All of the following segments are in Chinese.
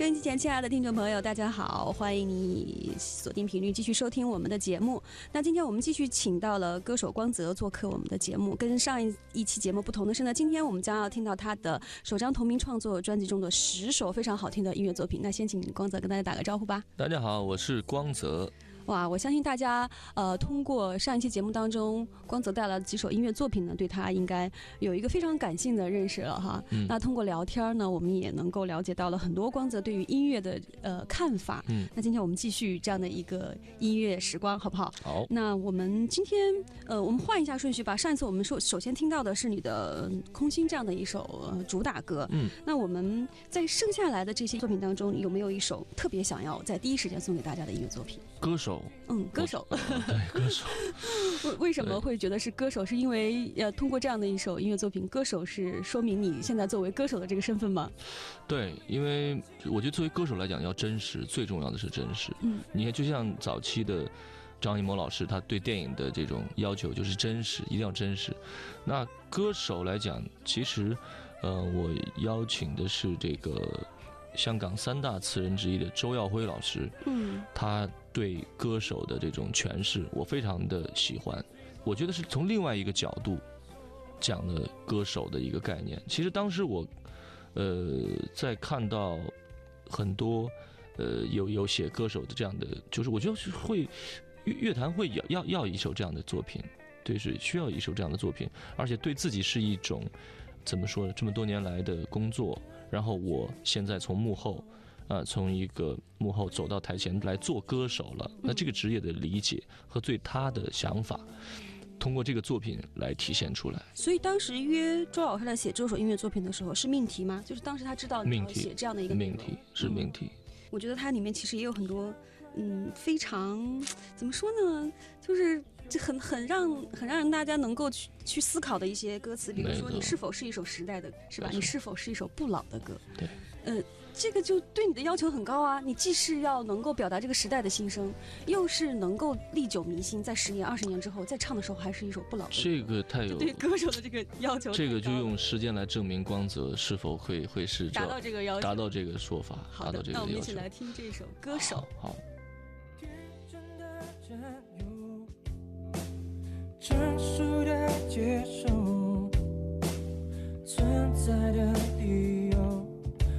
收音机前，亲爱的听众朋友，大家好，欢迎你锁定频率继续收听我们的节目。那今天我们继续请到了歌手光泽做客我们的节目。跟上一一期节目不同的是呢，今天我们将要听到他的首张同名创作专辑中的十首非常好听的音乐作品。那先请光泽跟大家打个招呼吧。大家好，我是光泽。哇，我相信大家，呃，通过上一期节目当中，光泽带来的几首音乐作品呢，对他应该有一个非常感性的认识了哈。嗯那通过聊天呢，我们也能够了解到了很多光泽对于音乐的呃看法。嗯，那今天我们继续这样的一个音乐时光，好不好？好，那我们今天，呃，我们换一下顺序吧。上一次我们首首先听到的是你的呃《空心》这样的一首、呃、主打歌。嗯，那我们在剩下来的这些作品当中，有没有一首特别想要在第一时间送给大家的音乐作品？歌手，嗯，歌手。对，歌手，为为什么会觉得是歌手？是因为呃，通过这样的一首音乐作品，歌手是说明你现在作为歌手的这个身份吗？对，因为我觉得作为歌手来讲，要真实，最重要的是真实。嗯，你看，就像早期的张艺谋老师，他对电影的这种要求就是真实，一定要真实。那歌手来讲，其实，呃，我邀请的是这个香港三大词人之一的周耀辉老师，嗯他对歌手的这种诠释，我非常的喜欢。我觉得是从另外一个角度讲了歌手的一个概念。其实当时我，呃，在看到很多呃有有写歌手的这样的，就是我觉得是会乐乐坛会要要要一首这样的作品，对，是需要一首这样的作品，而且对自己是一种怎么说呢？这么多年来的工作，然后我现在从幕后。啊，从一个幕后走到台前来做歌手了，那这个职业的理解和对他的想法，通过这个作品来体现出来。所以当时约周老师来写这首音乐作品的时候是命题吗？就是当时他知道你要写这样的一个命题是命题，我觉得它里面其实也有很多，嗯，非常怎么说呢，就是这很很让很让人大家能够去去思考的一些歌词，比如说你是否是一首时代的，是吧？你是否是一首不老的歌？对，嗯，这个就对你的要求很高啊！你既是要能够表达这个时代的心声，又是能够历久弥新，在十年、二十年之后再唱的时候还是一首不老的歌。这个太有对歌手的这个要求了，这个就用时间来证明光泽是否会会是达到这个要求。达到这个说法，好的达到，这个要求。那我们一起来听这首《歌手》。好，好天真的占有，成熟的接受，存在的理由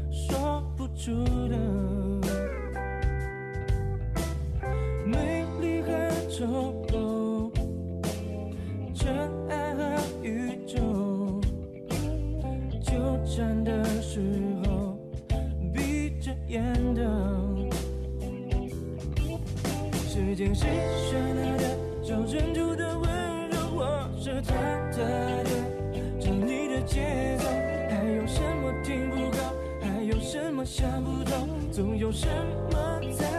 说不出的，美丽和丑陋，真爱和宇宙，纠缠的时候闭着眼的。时间是绚烂的，找珍珠的，是忐忑的，找你的节奏，还有什么听不够，还有什么想不通，总有什么在